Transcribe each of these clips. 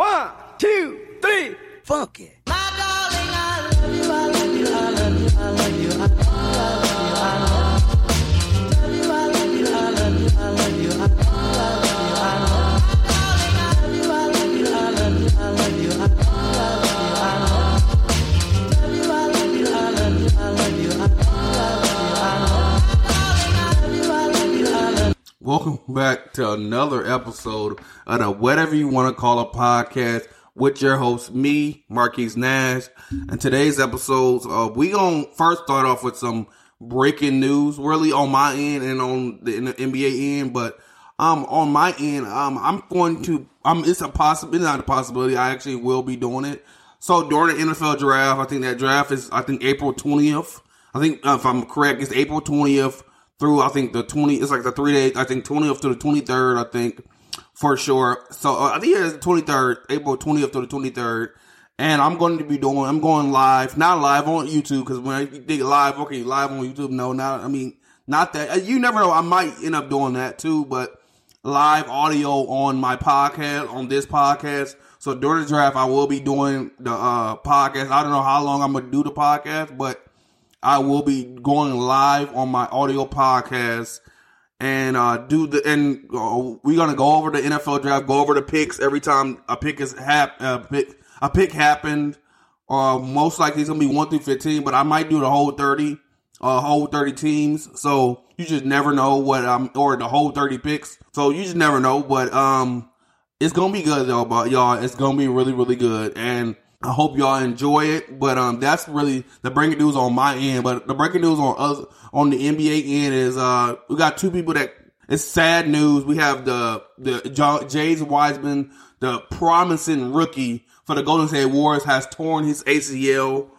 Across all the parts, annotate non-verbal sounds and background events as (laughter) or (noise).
One, two, three, funk it. Welcome back to another episode of the whatever you want to call a podcast with your host, me, Marquise Nash. And today's episodes, uh, we gonna first start off with some breaking news, really on my end and on the, the NBA end, but um, on my end, um, I'm going to, um, it's a possibility, it's not a possibility. I actually will be doing it. So during the NFL draft, I think that draft is, I think April 20th. I think uh, if I'm correct, it's April 20th through I think the 20. It's like the three days. I think 20th to the 23rd. I think for sure. So uh, I think it's the 23rd, April 20th to the 23rd. And I'm going to be doing. I'm going live, not live on YouTube because when I think live, okay, live on YouTube. No, not. I mean, not that. Uh, you never know. I might end up doing that too, but live audio on my podcast on this podcast. So during the draft, I will be doing the uh, podcast. I don't know how long I'm gonna do the podcast, but I will be going live on my audio podcast and uh, do the and uh, we're gonna go over the NFL draft, go over the picks every time a pick is hap uh, pick a pick happened. Uh, most likely it's gonna be one through fifteen, but I might do the whole thirty, uh, whole thirty teams. So you just never know what um or the whole thirty picks. So you just never know, but um, it's gonna be good though, but y'all, it's gonna be really really good and. I hope y'all enjoy it, but um, that's really the breaking news on my end. But the breaking news on us on the NBA end is uh, we got two people that it's sad news. We have the the James Wiseman, the promising rookie for the Golden State Warriors, has torn his ACL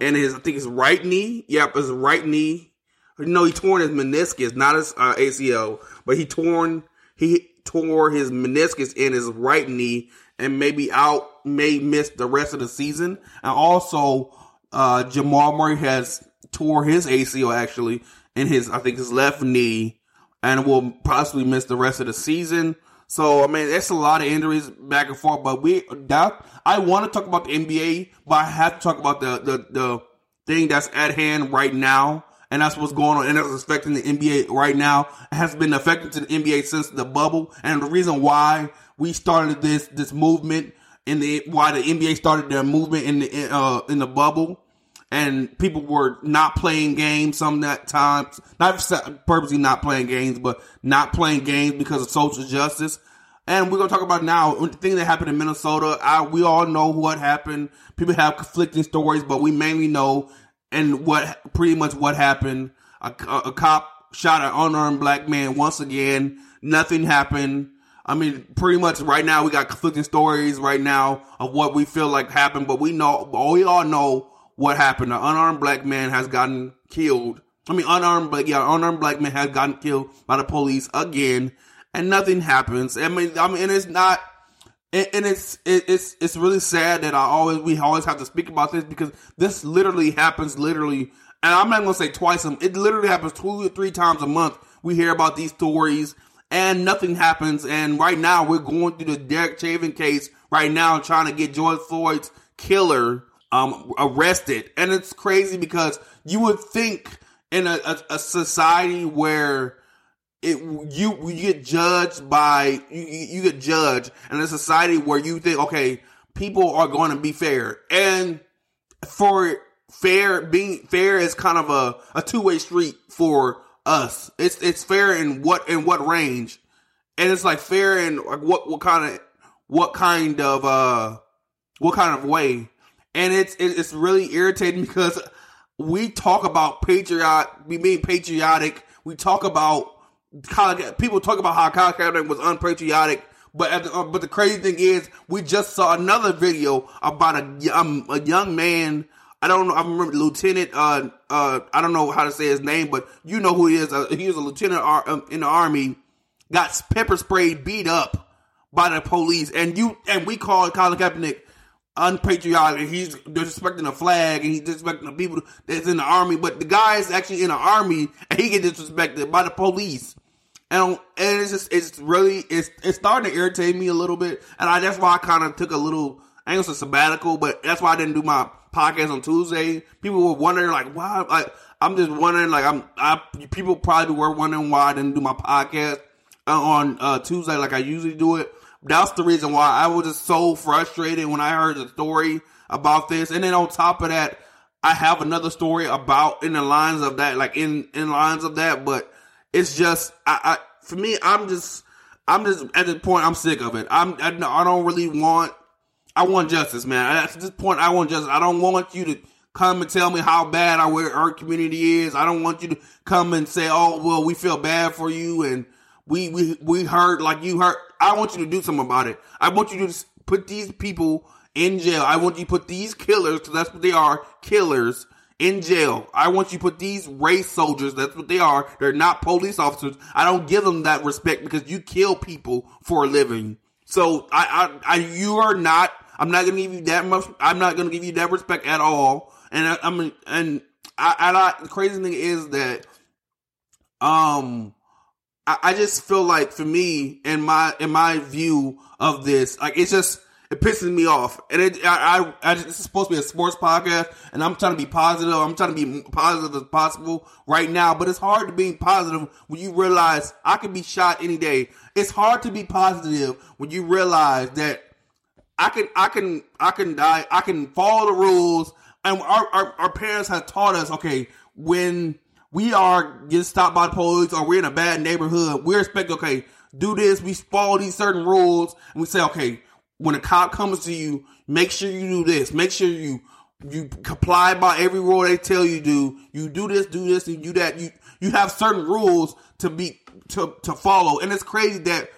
and his I think his right knee. Yep, his right knee. No, he torn his meniscus, not his uh, ACL, but he torn he tore his meniscus in his right knee and maybe out may miss the rest of the season. And also, uh, Jamal Murray has tore his ACL actually in his, I think his left knee and will possibly miss the rest of the season. So, I mean, it's a lot of injuries back and forth, but we, that, I want to talk about the NBA, but I have to talk about the, the, the thing that's at hand right now. And that's what's going on and it's affecting the NBA right now. It has been affecting to the NBA since the bubble. And the reason why we started this, this movement in the why the NBA started their movement in the uh, in the bubble, and people were not playing games some that times, not purposely not playing games, but not playing games because of social justice. And we're gonna talk about now the thing that happened in Minnesota. I, we all know what happened. People have conflicting stories, but we mainly know and what pretty much what happened. A, a, cop shot an unarmed black man once again. Nothing happened I mean, pretty much right now we got conflicting stories right now of what we feel like happened, but we know, we all know what happened. An unarmed black man has gotten killed. I mean, unarmed, but yeah, unarmed black man has gotten killed by the police again, and nothing happens. I mean, I mean, and it's not, and it's it's it's really sad that I always we always have to speak about this because this literally happens literally, and I'm not gonna say twice. It literally happens two or three times a month. We hear about these stories and nothing happens. And right now, we're going through the Derek Chauvin case right now, trying to get George Floyd's killer um, arrested. And it's crazy because you would think in a, a, a society where it you you get judged by you, you get judged in a society where you think okay people are going to be fair and for fair being fair is kind of a, a two-way street for us. It's it's fair in what in what range, and it's like fair in like what what kind of what kind of uh what kind of way, and it's it's really irritating (laughs) because we talk about patriot, we being patriotic. We talk about Colin, people talk about how Colin Kaepernick was unpatriotic. But the, uh, but the crazy thing is, we just saw another video about a um, a young man I don't know. I remember Lieutenant. Uh, uh, I don't know how to say his name, but you know who he is. Uh, he was a lieutenant um, in the army. Got pepper sprayed, beat up by the police, and you and we call Colin Kaepernick unpatriotic. He's disrespecting the flag and he's disrespecting the people that's in the army. But the guy is actually in the army and he gets disrespected by the police. and and it's just it's really it's it's starting to irritate me a little bit, and I that's why I kind of took a little I ain't gonna sabbatical, but that's why I didn't do my podcast on Tuesday. People were wondering like why like I'm just wondering like I'm I people probably were wondering why I didn't do my podcast on uh, Tuesday like I usually do it. That's the reason why I was just so frustrated when I heard the story about this, and then on top of that, I have another story about in the lines of that, like in in lines of that, but it's just I, I for me, I'm just I'm just at this point I'm sick of it. I'm I, I don't really want I want justice, man. At this point, I want justice. I don't want you to come and tell me how bad our, our community is. I don't want you to come and say, "Oh, well, we feel bad for you and we we we hurt like you heard. I want you to do something about it. I want you to put these people in jail. I want you to put these killers, because that's what they are, killers, in jail. I want you to put these race soldiers, that's what they are. They're not police officers. I don't give them that respect because you kill people for a living. So I, I, I you are not, I'm not gonna give you that much, I'm not gonna give you that respect at all. And I, mean, and I, I, the crazy thing is that, um, I, just feel like for me, in my, in my view of this, like it's just, it pisses me off. And it, I, I, I, is supposed to be a sports podcast, and I'm trying to be positive. I'm trying to be positive as possible right now, but it's hard to be positive when you realize I could be shot any day. It's hard to be positive when you realize that I can, I can, I can die. I can follow the rules. And our, our, our parents have taught us, okay, when we are getting stopped by the police or we're in a bad neighborhood, we expect, okay, do this. We follow these certain rules, and we say, okay, when a cop comes to you, make sure you do this. Make sure you you comply by every rule they tell you do. You do this, do this, and do that. You you have certain rules to be to to follow, and it's crazy that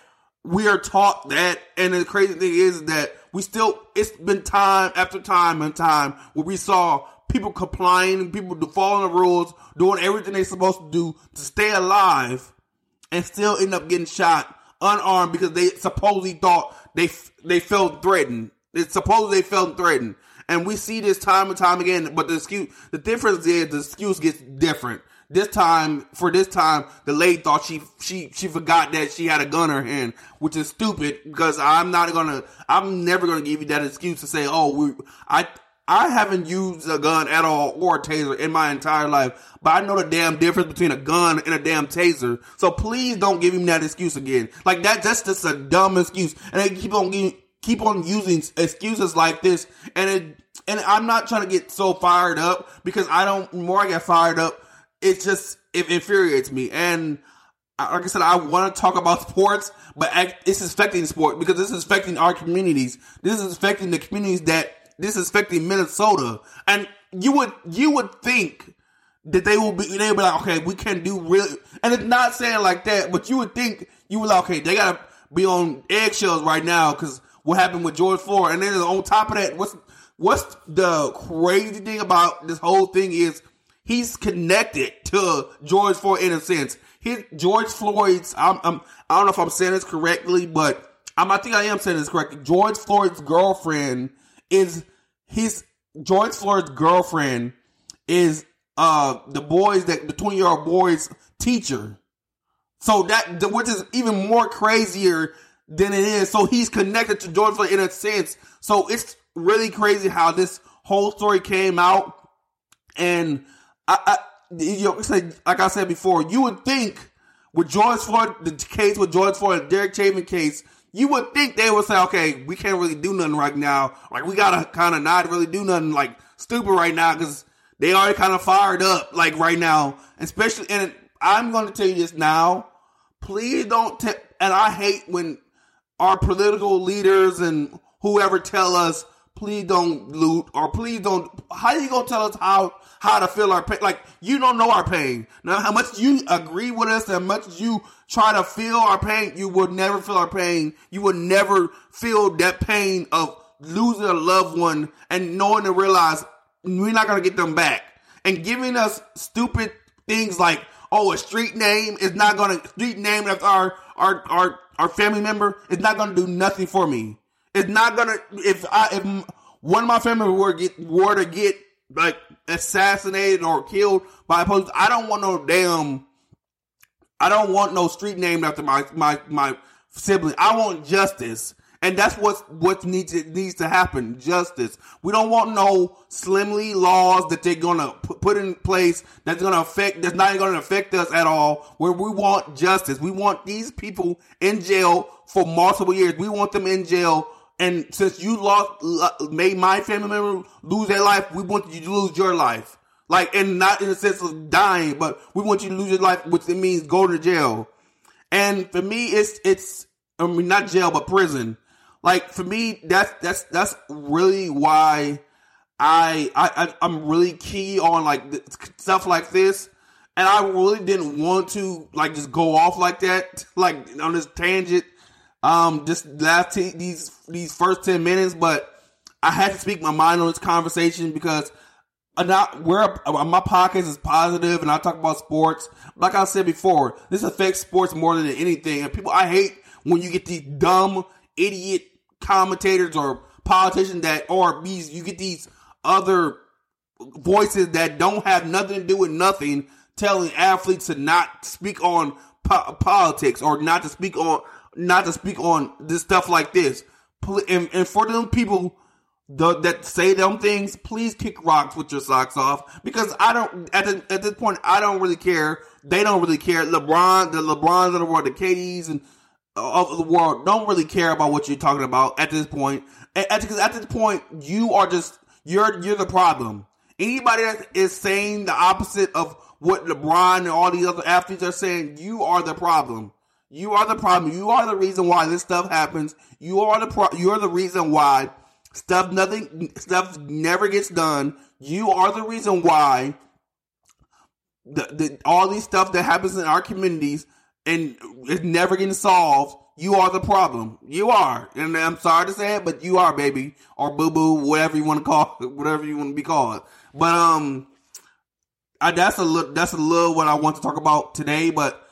we are taught that. And the crazy thing is that we still it's been time after time and time where we saw people complying, people following the rules, doing everything they're supposed to do to stay alive, and still end up getting shot unarmed because they supposedly thought they they felt threatened. It's supposed they felt threatened, and we see this time and time again. But the excuse, the difference is the excuse gets different. This time, for this time, the lady thought she she she forgot that she had a gun in her hand, which is stupid because I'm not gonna, I'm never gonna give you that excuse to say, oh, we, I I haven't used a gun at all or a taser in my entire life, but I know the damn difference between a gun and a damn taser. So please don't give him that excuse again. Like that, that's just a dumb excuse. And they keep on keep on using excuses like this. And it, and I'm not trying to get so fired up because I don't, more I get fired up, it just, it infuriates me. And like I said, I want to talk about sports, but it's affecting sport because this is affecting our communities. This is affecting the communities that this is affecting Minnesota, and you would you would think that they will be they would be like, okay, we can do real, and it's not saying like that, but you would think you would like, okay, they gotta be on eggshells right now because what happened with George Floyd, and then on top of that, what's what's the crazy thing about this whole thing is he's connected to George Floyd in a sense. His George Floyd's, I'm, I'm I don't know if I'm saying this correctly, but I'm, I think I am saying this correctly. George Floyd's girlfriend is his George Floyd's girlfriend is uh the boys that the 20 year old boy's teacher. So that which is even more crazier than it is. So he's connected to George Floyd in a sense. So it's really crazy how this whole story came out. And I, I you know, like I said before, you would think with George Floyd, the case with George Floyd, the Derek Chauvin case, you would think they would say, okay, we can't really do nothing right now. Like we gotta kind of not really do nothing like stupid right now because they already kind of fired up like right now. Especially, and I'm going to tell you this now. Please don't. And I hate when our political leaders and whoever tell us, please don't loot or please don't. How you gonna tell us how how to feel our pain? Like you don't know our pain. Now, how much you agree with us, and how much you try to feel our pain, you would never feel our pain. You would never feel that pain of losing a loved one and knowing to realize we're not gonna get them back. And giving us stupid things like, oh, a street name is not gonna street name after our our our our family member is not gonna do nothing for me. It's not gonna if I if one of my family were get were to get like assassinated or killed by police, I don't want no damn I don't want no street named after my my my sibling. I want justice. And that's what what needs to, needs to happen. Justice. We don't want no slimly laws that they're gonna put in place that's gonna affect that's not gonna affect us at all. Where we want justice. We want these people in jail for multiple years. We want them in jail. And since you lost, uh, made my family member lose their life, we want you to lose your life. Like, and not in the sense of dying, but we want you to lose your life, which it means go to jail. And for me, it's it's I mean not jail, but prison. Like for me, that's that's that's really why I I I'm really key on like stuff like this, and I really didn't want to like just go off like that, (laughs) like on this tangent. Um, just last t- these these first ten minutes, but I had to speak my mind on this conversation because not where uh, my podcast is positive and I talk about sports. Like I said before, this affects sports more than anything. And people, I hate when you get these dumb idiot commentators or politicians that, or these, you get these other voices that don't have nothing to do with nothing telling athletes to not speak on po- politics or not to speak on, not to speak on this stuff like this. And, and for them people the, that say them things, please kick rocks with your socks off because I don't at the, at this point I don't really care. They don't really care. LeBron, the LeBrons of the world, the KDs and uh, of the world don't really care about what you're talking about at this point. At, at this point, you are just you're you're the problem. Anybody that is saying the opposite of what LeBron and all these other athletes are saying, you are the problem. You are the problem. You are the reason why this stuff happens. You are the pro- you are the reason why Stuff nothing stuff never gets done. You are the reason why the, the all these stuff that happens in our communities and it's never getting solved. You are the problem. You are, and I'm sorry to say it, but you are, baby, or boo boo, whatever you want to call, it, (laughs) whatever you want to be called. But um, I, that's a little, that's a little what I want to talk about today. But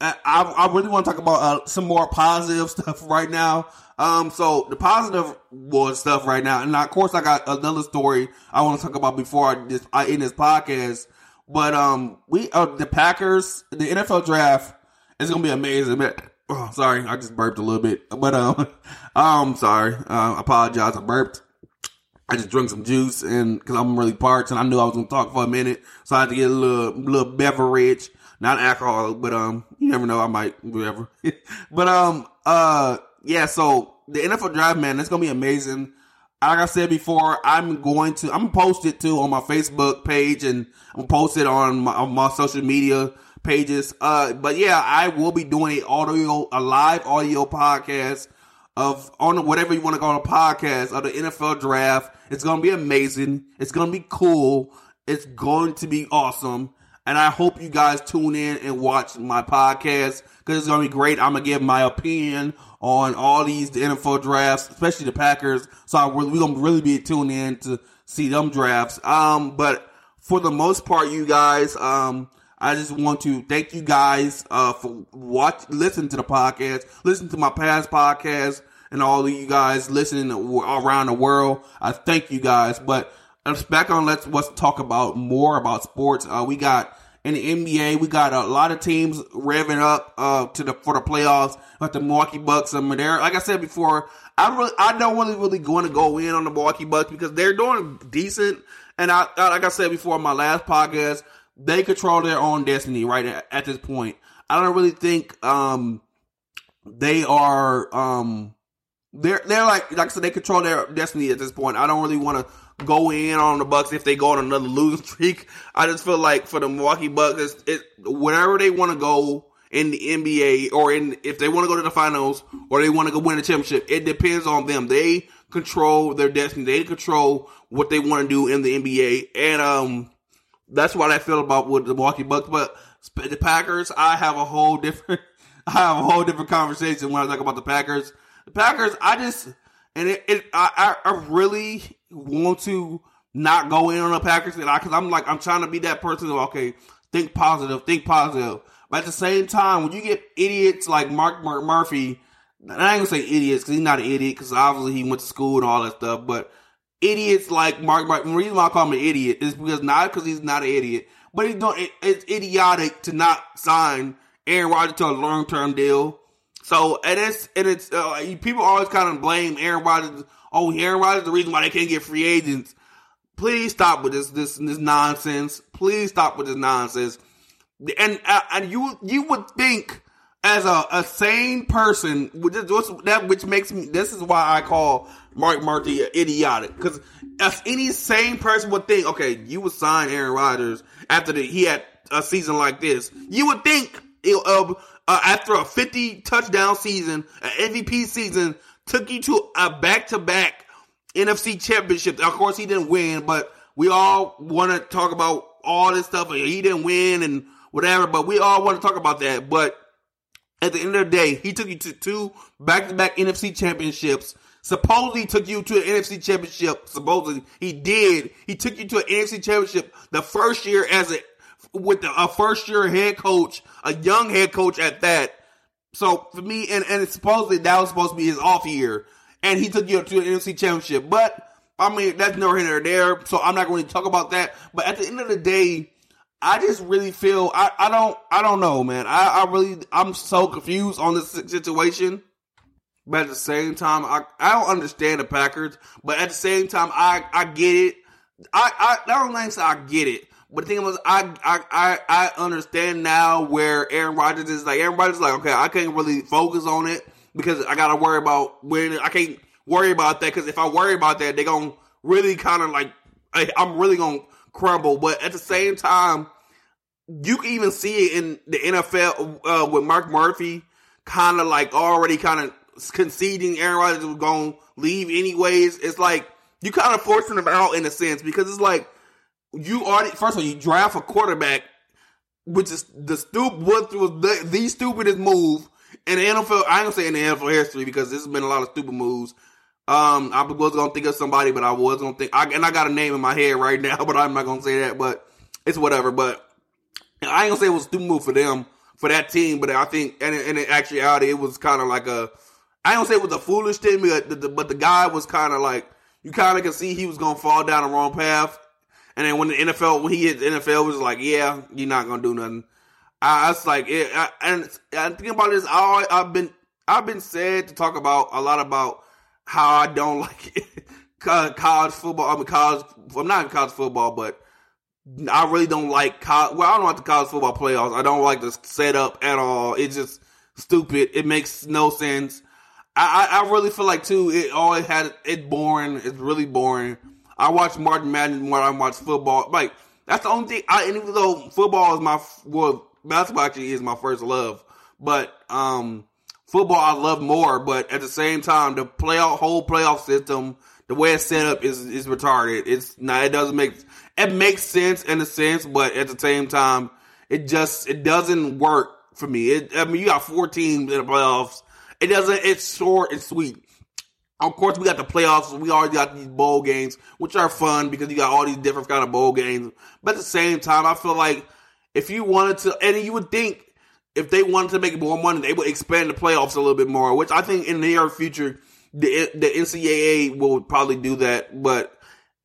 I, I really want to talk about uh, some more positive (laughs) stuff right now. Um, so the positive was stuff right now, and of course I got another story I want to talk about before I this I end this podcast. But um, we uh, the Packers, the NFL draft is gonna be amazing. Man. Oh, sorry, I just burped a little bit, but um, (laughs) I'm sorry, uh, apologize. I burped. I just drank some juice and because I'm really parched and I knew I was gonna talk for a minute, so I had to get a little little beverage, not alcohol, but um, you never know, I might whatever. (laughs) but um, uh yeah, so the NFL draft, man, it's gonna be amazing. Like I said before, I'm going to I'm post it too on my Facebook page and I'm post it on my, on my social media pages. Uh, but yeah, I will be doing a audio, a live audio podcast of on whatever you want to call a podcast of the NFL draft. It's gonna be amazing. It's gonna be cool. It's going to be awesome. And I hope you guys tune in and watch my podcast because it's gonna be great. I'm gonna give my opinion on all these the NFL drafts, especially the Packers. So I, we're, we're gonna really be tuned in to see them drafts. Um, but for the most part, you guys, um, I just want to thank you guys uh, for watch, listen to the podcast, listen to my past podcast, and all of you guys listening around the world. I thank you guys. But let's back on. Let's let's talk about more about sports. Uh, we got in the NBA. We got a lot of teams revving up uh, to the for the playoffs. Like the Milwaukee Bucks. I mean, they're like I said before. I really, I don't really, really going to go in on the Milwaukee Bucks because they're doing decent. And I, like I said before, in my last podcast, they control their own destiny right at, at this point. I don't really think um, they are. Um, they're they're like like I said, they control their destiny at this point. I don't really want to go in on the Bucks if they go on another losing (laughs) streak. I just feel like for the Milwaukee Bucks, it wherever they want to go in the NBA or in if they want to go to the finals or they want to go win a championship, it depends on them. They control their destiny. They control what they want to do in the NBA, and um, that's what I feel about with the Milwaukee Bucks. But the Packers, I have a whole different, (laughs) I have a whole different conversation when I talk about the Packers. The Packers, I just and it, it I, I really want to not go in on the Packers and I because I'm like I'm trying to be that person. Of, okay, think positive, think positive. But at the same time, when you get idiots like Mark Mark Murphy, I ain't gonna say idiots because he's not an idiot because obviously he went to school and all that stuff. But idiots like Mark, Mark the reason why I call him an idiot is because not because he's not an idiot, but he's doing it, it's idiotic to not sign Aaron Rodgers to a long term deal. So and it's and it's uh, people always kind of blame Aaron Rodgers. Oh, Aaron Rodgers the reason why they can't get free agents. Please stop with this this this nonsense. Please stop with this nonsense. And uh, and you you would think as a, a sane person, which is that which makes me. This is why I call Mark Murphy idiotic because as any sane person would think, okay, you would sign Aaron Rodgers after the, he had a season like this. You would think uh, uh, after a 50 touchdown season, an MVP season, took you to a back to back NFC championship. Of course, he didn't win, but we all want to talk about all this stuff. He didn't win and whatever, but we all want to talk about that. But at the end of the day, he took you to two back to back NFC championships. Supposedly took you to an NFC championship. Supposedly he did. He took you to an NFC championship the first year as a with the, a first year head coach, a young head coach at that. So for me, and, and supposedly that was supposed to be his off year, and he took you to an NFC championship. But I mean, that's no here nor there, so I'm not going to talk about that. But at the end of the day, I just really feel I, I don't I don't know, man. I, I really I'm so confused on this situation. But at the same time, I, I don't understand the Packers. But at the same time, I, I get it. I, I, I don't think I get it. But the thing was, I, I, I, I understand now where Aaron Rodgers is like, Aaron Rodgers is like, okay, I can't really focus on it because I got to worry about when I can't worry about that because if I worry about that, they're to really kind of like, I'm really to crumble. But at the same time, you can even see it in the NFL uh, with Mark Murphy kind of like already kind of conceding Aaron Rodgers was to leave anyways. It's like you kind of forcing him out in a sense because it's like you already first of all you draft a quarterback, which is the stupid what was the, the stupidest move in the NFL. I ain't gonna say in the NFL history because this has been a lot of stupid moves. Um, I was gonna think of somebody, but I was gonna think, I, and I got a name in my head right (laughs) now, but I'm not gonna say that. But it's whatever. But I ain't gonna say it was a stupid move for them for that team, but I think, and in, actuality, it was kind of like a. I don't say it was a foolish thing, but the, but the guy was kind of like you kind of can see he was gonna fall down the wrong path, and then when the NFL, when he hit the NFL, was like, yeah, you're not gonna do nothing. I, I was like, it, I, and I think about this. I, I've been, I've been said to talk about a lot about how I don't (laughs) like it. college football. I mean, college. I'm not in college football, but I really don't like college. Well, I don't like the college football playoffs. I don't like the setup at all. It's just stupid. It makes no sense. I, I, I really feel like too. It always had it boring. It's really boring. I watch March Madness more than I watch football. Like that's the only thing. I and even though football is my well, basketball actually is my first love, but um, football I love more. But at the same time, the playoff whole playoff system, the way it's set up is is retarded. It's not. It doesn't make it makes sense in a sense, but at the same time, it just it doesn't work for me. It, I mean, you got four teams in the playoffs. It doesn't. It's short and sweet. Of course, we got the playoffs. We already got these bowl games, which are fun because you got all these different kind of bowl games. But at the same time, I feel like if you wanted to, and you would think if they wanted to make more money, they would expand the playoffs a little bit more. Which I think in the near future, the the NCAA will probably do that. But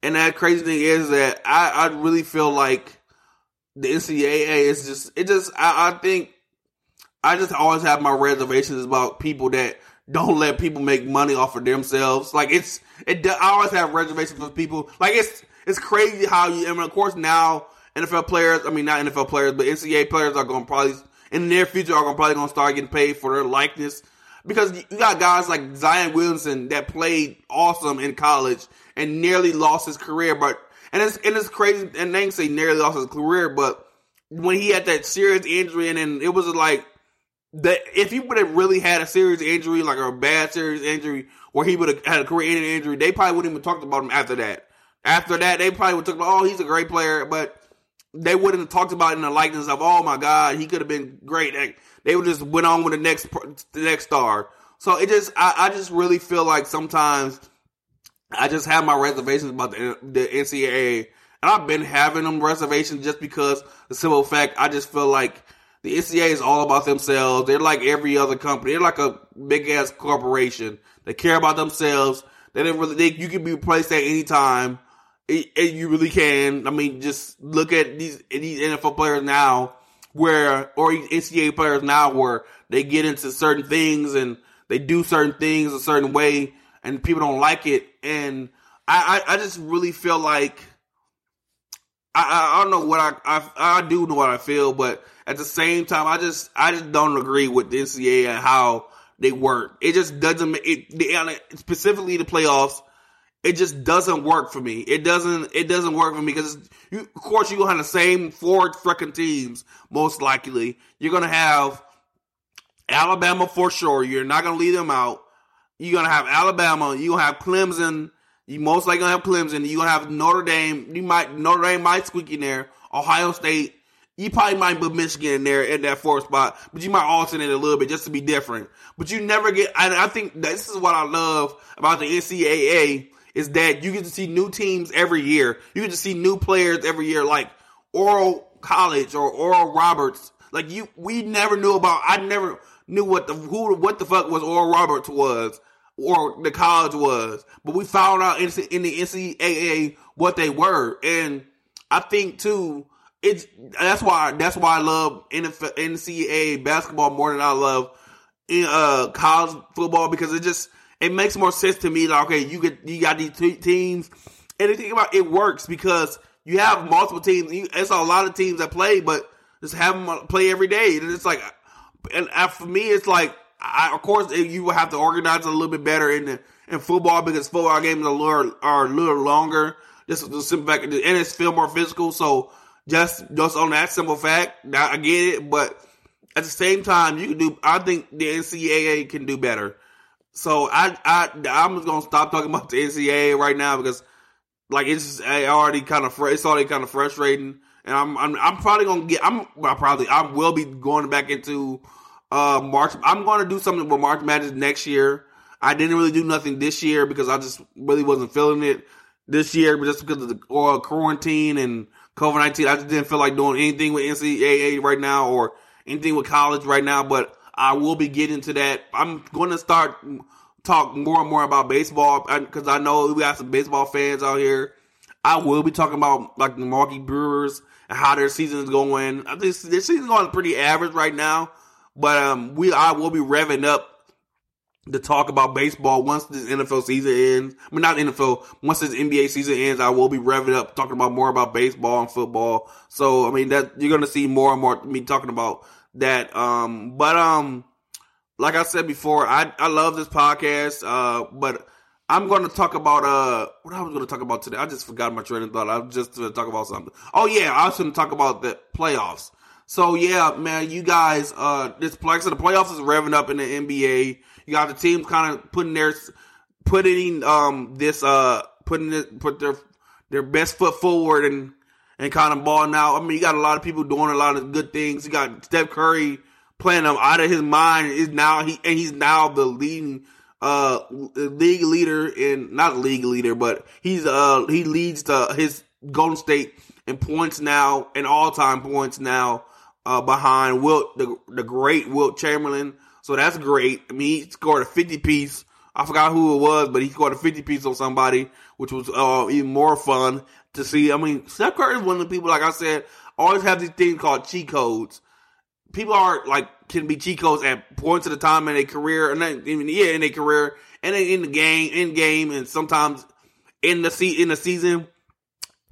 and that crazy thing is that I I really feel like the NCAA is just it just I, I think I just always have my reservations about people that don't let people make money off of themselves. Like it's it. I always have reservations for people. Like it's it's crazy how you. I mean, of course now NFL players. I mean, not NFL players, but NCAA players are going to probably in the near future are going probably going to start getting paid for their likeness because you got guys like Zion Williamson that played awesome in college and nearly lost his career, but and it's and it's crazy. And they say nearly lost his career, but when he had that serious injury, and then it was like that if he would have really had a serious injury, like a bad serious injury, where he would have had a career-ending injury, they probably wouldn't even talked about him after that. After that, they probably would talk about, oh, he's a great player, but they wouldn't have talked about in the likeness of, oh my god, he could have been great. They would just went on with the next the next star. So it just, I, I just really feel like sometimes I just have my reservations about the, the NCAA, and I've been having them reservations just because the simple fact I just feel like the NCAA is all about themselves. They're like every other company. They're like a big ass corporation. They care about themselves. They didn't really. They, you can be replaced at any time. It, it, you really can. I mean, just look at these these NFL players now. where or NCAA players now where they get into certain things and they do certain things a certain way and people don't like it. And I, I, I just really feel like I, I don't know what I, I I do know what I feel, but at the same time, I just I just don't agree with the NCAA and how they work. It just doesn't. It specifically the playoffs. It just doesn't work for me. It doesn't. It doesn't work for me because, you, of course, you're gonna have the same four freaking teams. Most likely, you're gonna have Alabama for sure. You're not gonna leave them out. You're gonna have Alabama. You're have Clemson. You most likely gonna have Clemson. You're gonna have Notre Dame. You might Notre Dame might squeak in there. Ohio State. You probably might put Michigan in there in that fourth spot, but you might alternate a little bit just to be different. But you never get. And I think this is what I love about the NCAA is that you get to see new teams every year. You get to see new players every year, like Oral College or Oral Roberts. Like you, we never knew about. I never knew what the who what the fuck was Oral Roberts was or the college was, but we found out in, in the NCAA what they were, and I think too. It's that's why that's why I love NFL, NCAA basketball more than I love in, uh, college football because it just it makes more sense to me. Like, okay, you get you got these teams, and the thing about it works because you have multiple teams. You, it's a lot of teams that play, but just have them play every day, and it's like, and for me, it's like I, of course, you will have to organize a little bit better in the, in football because football games are a little, are a little longer. Just the simple fact, and it's feel more physical. So just just on that simple fact, I get it. But at the same time, you can do. I think the NCAA can do better. So I I I'm just gonna stop talking about the NCAA right now because like it's already kind of it's already kind of frustrating. And I'm, I'm I'm probably gonna get I'm well, probably I will be going back into uh, March. I'm going to do something with March Madness next year. I didn't really do nothing this year because I just really wasn't feeling it this year, but just because of the uh, quarantine and COVID nineteen, I just didn't feel like doing anything with NCAA right now or anything with college right now. But I will be getting to that. I'm going to start talk more and more about baseball because I know we got some baseball fans out here. I will be talking about like the Milwaukee Brewers and how their season is going. Think their season's going pretty average right now. But um, we I will be revving up to talk about baseball once this NFL season ends. I mean, not NFL. Once this NBA season ends, I will be revving up talking about more about baseball and football. So I mean that you're gonna see more and more me talking about that. Um, but um, like I said before, I I love this podcast. Uh, but I'm going to talk about uh what I was going to talk about today. I just forgot my train of thought. I was just to talk about something. Oh yeah, I was to talk about the playoffs. So yeah, man, you guys, uh, this like so the playoffs is revving up in the NBA. You got the teams kind of putting their putting um this uh putting it put their their best foot forward and and kind of balling out. I mean, you got a lot of people doing a lot of good things. You got Steph Curry playing them out of his mind. Is now he and he's now the leading uh league leader in not league leader, but he's uh he leads the his Golden State in points now and all time points now uh, behind Wilt, the, the great Wilt Chamberlain. So that's great. I mean, he scored a 50 piece. I forgot who it was, but he scored a 50 piece on somebody, which was uh, even more fun to see. I mean, Steph Curry is one of the people, like I said, always have these things called cheat codes. People are like can be cheat codes at points of the time in their career, and then even yeah, in their career, and in the game, in game, and sometimes in the se- in the season.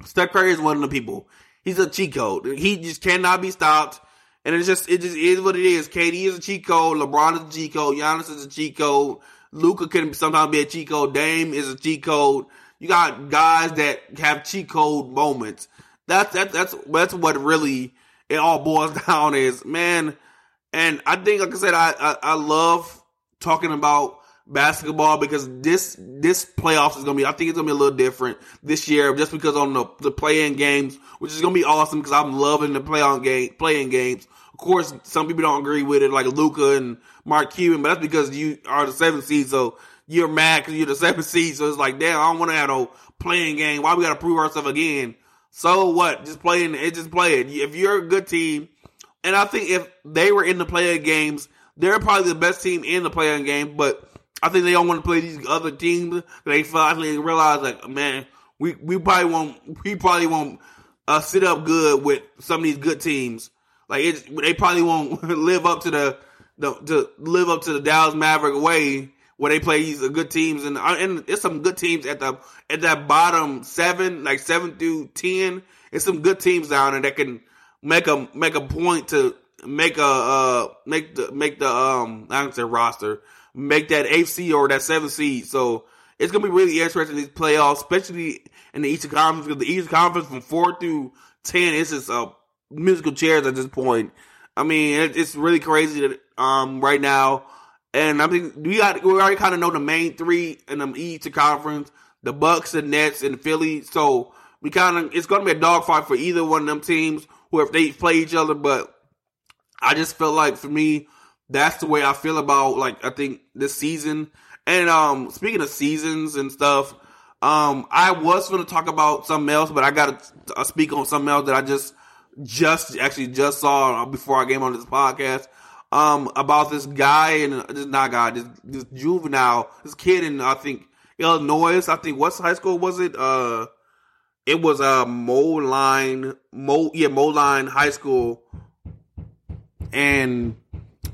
Steph Curry is one of the people. He's a cheat code. He just cannot be stopped. And it's just it just is what it is. KD is a cheat code. LeBron is a cheat code. Giannis is a cheat code. Luka can sometimes be a cheat code. Dame is a cheat code. You got guys that have cheat code moments. That's that's that's that's what really it all boils (laughs) down is, man. And I think, like I said, I I, I love talking about basketball because this this playoffs is gonna be I think it's gonna be a little different this year just because on the the play-in games, which is gonna be awesome because I'm loving the play on game play-in games. Of course, some people don't agree with it, like Luka and Mark Cuban, but that's because you are the seventh seed, so you're mad because you're the (laughs) seventh seed. So it's like, damn, I don't want to have no play-in game. Why we got to prove ourselves again? So what? Just playing it. Just play it. If you're a good team, and I think if they were in the play-in games, they're probably the best team in the play-in game. But I think they don't want to play these other teams. They finally realize, like, man, we we probably won't we probably won't uh, sit up good with some of these good teams. Like it's, they probably won't (laughs) live up to the, the to live up to the Dallas Maverick way where they play these good teams and and it's some good teams at the at that bottom seven, like seven through ten. It's some good teams down there that can make a make a point to make a uh make the make the um I don't say roster make that AC or that seven seed. So it's gonna be really interesting these playoffs, especially in the Eastern Conference because the Eastern Conference from four through ten is just uh musical chairs at this point. I mean, it, it's really crazy that um right now. And I think we got we already kind of know the main three in the Eastern Conference: the Bucks, the Nets, and the Philly. So we kind of it's going to be a dogfight for either one of them teams, who if they play each other. But I just feel like for me, that's the way I feel about like I think this season. And um speaking of seasons and stuff, um I was going to talk about something else, but I got to uh, speak on something else that I just just actually just saw before I came on this podcast. Um, about this guy and this not guy, this, this juvenile, this kid in I think Illinois. I think what high school was it? Uh, it was a uh, Moline, Mo yeah Moline High School, and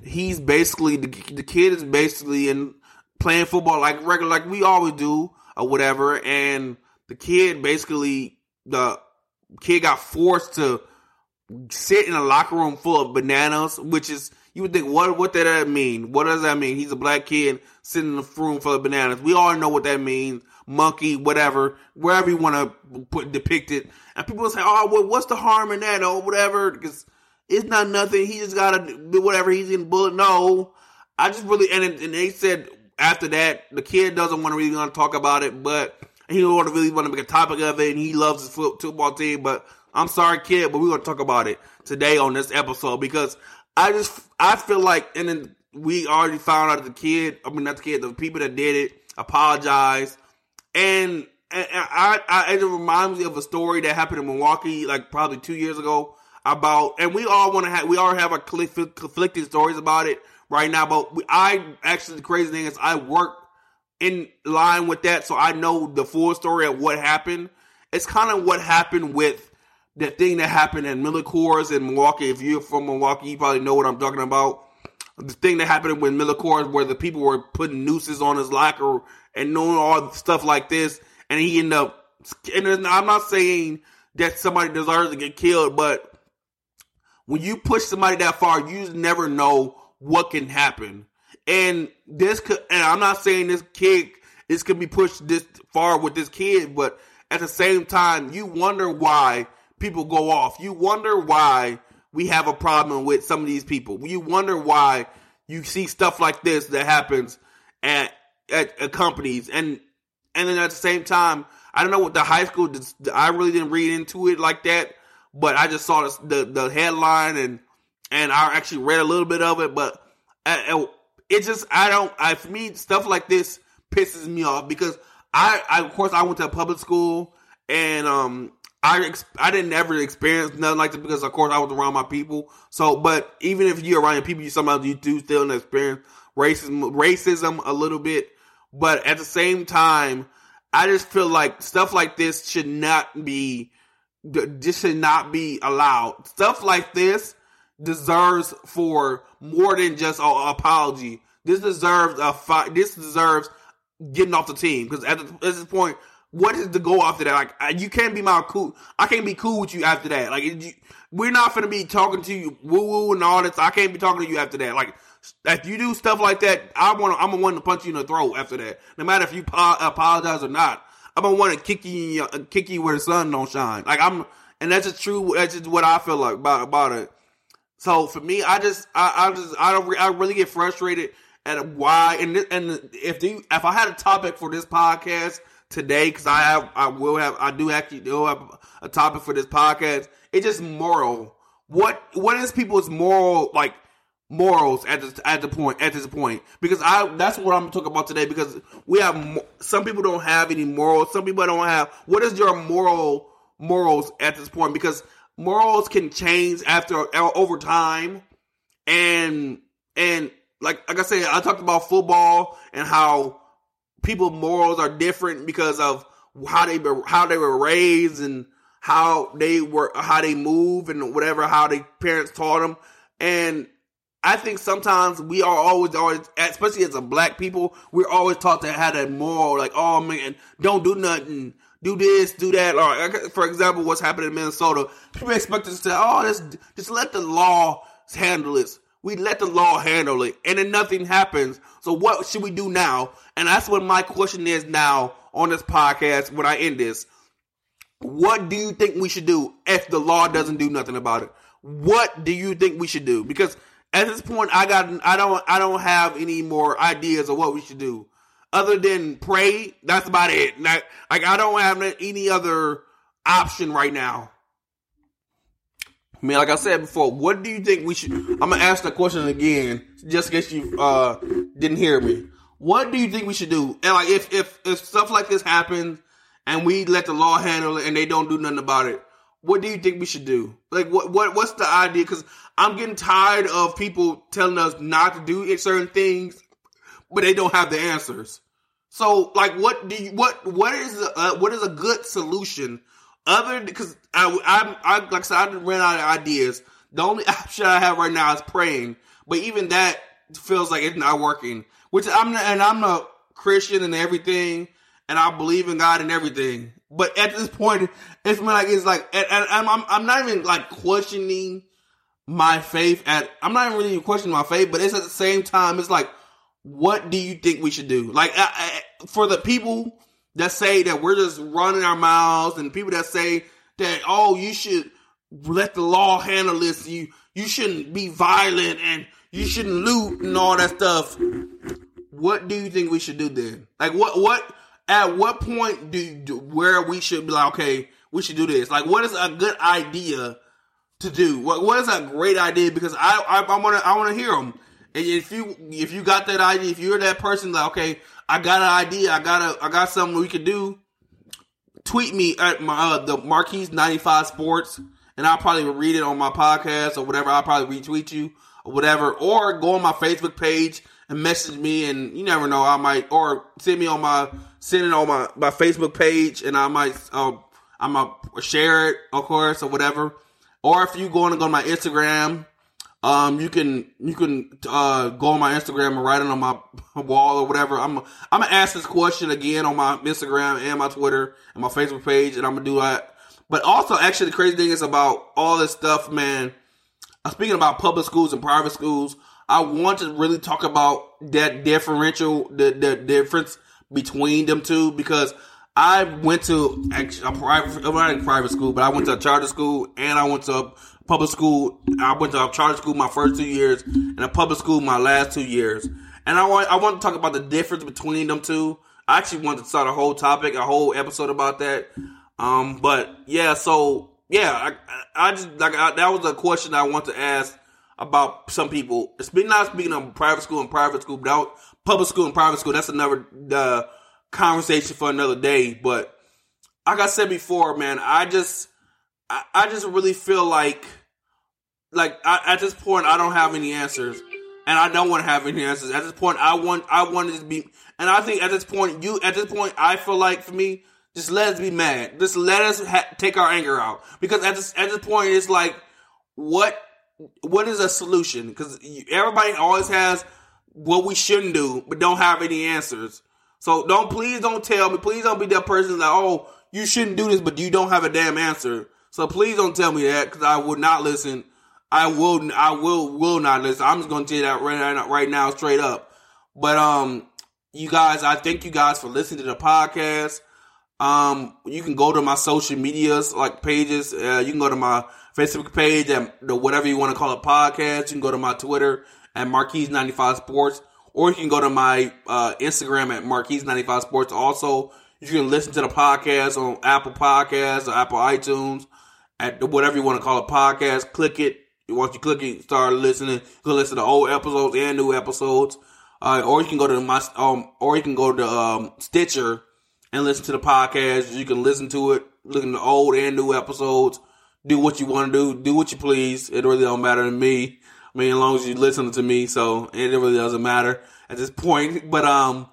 he's basically the, the kid is basically in playing football like regular like we always do or whatever and the kid basically the kid got forced to sit in a locker room full of bananas which is you would think what what does that mean? What does that mean? He's a black kid sitting in a room full of bananas. We all know what that means. Monkey whatever. Wherever you want to put depict it. And people say oh well what's the harm in that? Or whatever. Because it's not nothing. He just gotta do whatever. He's in bullet. No, I just really and and they said after that the kid doesn't want to really want to talk about it, but he don't want to really want to make a topic of it, and he loves his football team. But I'm sorry, kid, but we're gonna talk about it today on this episode because I just I feel like and then we already found out the kid. I mean, not the kid, the people that did it apologized, and. And I, I, it reminds me of a story that happened in Milwaukee, like probably two years ago about, and we all want to have, we all have our conflicting stories about it right now. But we, I actually, the crazy thing is, I work in line with that, so I know the full story of what happened. It's kind of what happened with the thing that happened in Miller Coors in Milwaukee. If you're from Milwaukee, you probably know what I'm talking about. The thing that happened with Miller Coors, where the people were putting nooses on his locker and knowing all stuff like this, and he ended up. And I'm not saying that somebody deserves to get killed, but when you push somebody that far, you never know what can happen. And this could, and I'm not saying this kid, this could be pushed this far with this kid, but at the same time, you wonder why people go off. You wonder why we have a problem with some of these people. You wonder why you see stuff like this that happens at, at, at companies. And, and then at the same time, I don't know what the high school, I really didn't read into it like that but I just saw the the headline and and I actually read a little bit of it, but uh, it just I don't I for me stuff like this pisses me off because I, I of course I went to a public school and um I I didn't ever experience nothing like that because of course I was around my people. So, but even if you're around your people, you sometimes you do still experience racism racism a little bit. But at the same time, I just feel like stuff like this should not be this should not be allowed. Stuff like this deserves for more than just an apology. This deserves a fight. This deserves getting off the team because at, at, this point, what is the goal after that? Like you can't be my cool. I can't be cool with you after that. Like you, we're not gonna be talking to you woo woo and all this. I can't be talking to you after that. Like if you do stuff like that, I want. I'm gonna want to punch you in the throat after that. No matter if you apologize or not. I'm gonna want to kick you, kick you where the sun don't shine. Like I'm, and that's just true. That's just what I feel like about about it. So for me, I just, I, I just, I don't, I really get frustrated at why. And and if the, if I had a topic for this podcast today, because I have, I will have, I do actually do have a topic for this podcast. It's just moral. What what is people's moral like? morals at this at the point at this point because I that's what I'm talking about today because we have some people don't have any morals some people don't have what is your moral morals at this point because morals can change after uh, over time and and like like I said I talked about football and how people morals are different because of how they how they were raised and how they were, how they move and whatever, how they parents taught them. And I think sometimes we are always, always, especially as a black people, we're always taught to have that moral, like, oh man, don't do nothing, do this, do that. Or, for example, what's happening in Minnesota, people expect us to say, oh, just, just let the law handle this. We let the law handle it, and then nothing happens. So what should we do now? And that's what my question is now on this podcast when I end this. What do you think we should do if the law doesn't do nothing about it? What do you think we should do? Because at this point, I got I don't I don't have any more ideas of what we should do other than pray. That's about it. Like, like I don't have any other option right now. I mean, like I said before, what do you think we should? I'm gonna ask the question again, just in case you uh, didn't hear me. What do you think we should do? And like, if if if stuff like this happens and we let the law handle it and they don't do nothing about it, what do you think we should do? Like, what what what's the idea? Because I'm getting tired of people telling us not to do certain things, but they don't have the answers. So, like, what do you what what is a, uh, what is a good solution other because I, I, I like I said I ran out of ideas. The only (laughs) option I have right now is praying, but even that feels like it's not working. Which I'm and I'm a Christian and everything, and I believe in God and everything. But at this point, it's like it's like and, and I'm I'm not even like questioning my faith. At I'm not even really questioning my faith, but it's at the same time it's like, what do you think we should do? Like I, I, for the people that say that we're just running our mouths and people that say that, oh, you should let the law handle this. You, you shouldn't be violent and you shouldn't loot and all that stuff. What do you think we should do then? Like what, what, at what point do, you, do where we should be like, okay, we should do this? Like what is a good idea to do? What, what is a great idea? Because I, I, I want to, I want to hear them. And if you, if you got that idea, if you're that person, like, okay, I got an idea. I got a I got something we could do. Tweet me at my uh, the Marquise ninety five Sports, and I'll probably read it on my podcast or whatever. I'll probably retweet you or whatever, or go on my Facebook page and message me. And you never know, I might or send me on my send it on my my Facebook page, and I might uh, I might share it, of course, or whatever. Or if you go on to go to my Instagram um, you can you can uh, go on my Instagram and write it on my (laughs) wall or whatever. I'm I'm gonna ask this question again on my Instagram and my Twitter and my Facebook page, and I'm gonna do that. But also, actually, the crazy thing is about all this stuff, man. I'm speaking about public schools and private schools. I want to really talk about that differential, the the difference between them two, because I went to actually a private, a private school, but I went to a charter school and I went to a public school. I went to a charter school my first two years and a public school my last two years. And I want I want to talk about the difference between them two. I actually want to start a whole topic, a whole episode about that. Um, but yeah, so yeah, I, I just like I, that was a question I want to ask about some people. It's been not speaking of private school and private school, but public school and private school. That's another uh, conversation for another day. But like I said before, man, I just I, I just really feel like, like I, at this point, I don't have any answers, and I don't want to have any answers. At this point, I want, I want to be, and I think at this point, you, at this point, I feel like for me, just let us be mad. Just let us ha- take our anger out because at this, at this point, it's like, what, what is a solution? Because everybody always has what we shouldn't do, but don't have any answers. So don't please don't tell me. Please don't be that person that oh you shouldn't do this, but you don't have a damn answer. So please don't tell me that because I will not listen. I will, I will, will not listen. I'm just going to tell you that right now, right now, straight up. But um, you guys, I thank you guys for listening to the podcast. Um, you can go to my social medias like pages. Uh, you can go to my Facebook page and the whatever you want to call it podcast. You can go to my Twitter at Marquise95 Sports, or you can go to my uh, Instagram at Marquise95 Sports. Also, you can listen to the podcast on Apple Podcasts or Apple iTunes at whatever you want to call a podcast. Click it. Once you click it, start listening. You can listen to old episodes and new episodes. Uh, or you can go to my um, or you can go to um, Stitcher and listen to the podcast. You can listen to it, listen to old and new episodes. Do what you want to do. Do what you please. It really don't matter to me. I mean, as long as you listen to me, so it really doesn't matter at this point. (laughs) But um,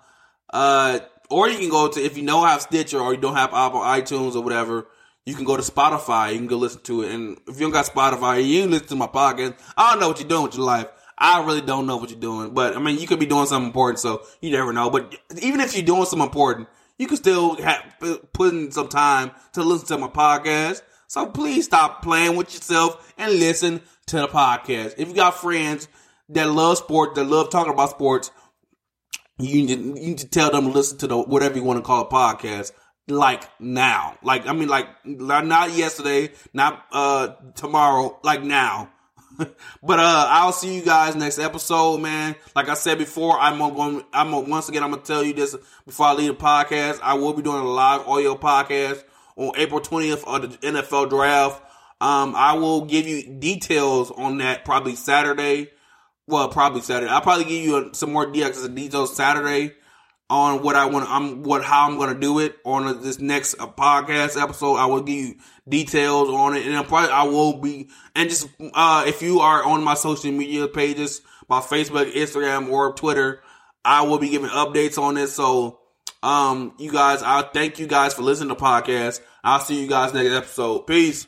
uh, or you can go to if you know have Stitcher or you don't have Apple iTunes or whatever you can go to Spotify. You can go listen to it. And if you don't got Spotify, you listen to my podcast. I don't know what you're doing with your life. I really don't know what you're doing. But I mean, you could be doing something important, so you never know. But even if you're doing something important, you can still have, put in some time to listen to my podcast. So please stop playing with yourself and listen to the podcast. If you got friends that love sport, that love talking about sports, you need, you need to tell them to listen to the whatever you want to call a podcast like now. Like I mean like not yesterday, not uh tomorrow, like now. (laughs) but uh I'll see you guys next episode, man. Like I said before, I'm going I'm gonna, once again I'm gonna tell you this before I leave the podcast. I will be doing a live audio podcast on April 20th of the NFL draft. Um I will give you details on that probably Saturday. Well, probably Saturday. I'll probably give you some more details Saturday on what I want. I'm what how I'm going to do it on this next uh, podcast episode. I will give you details on it, and i probably I will be and just uh, if you are on my social media pages, my Facebook, Instagram, or Twitter, I will be giving updates on this. So, um, you guys, I thank you guys for listening to podcast. I'll see you guys next episode. Peace.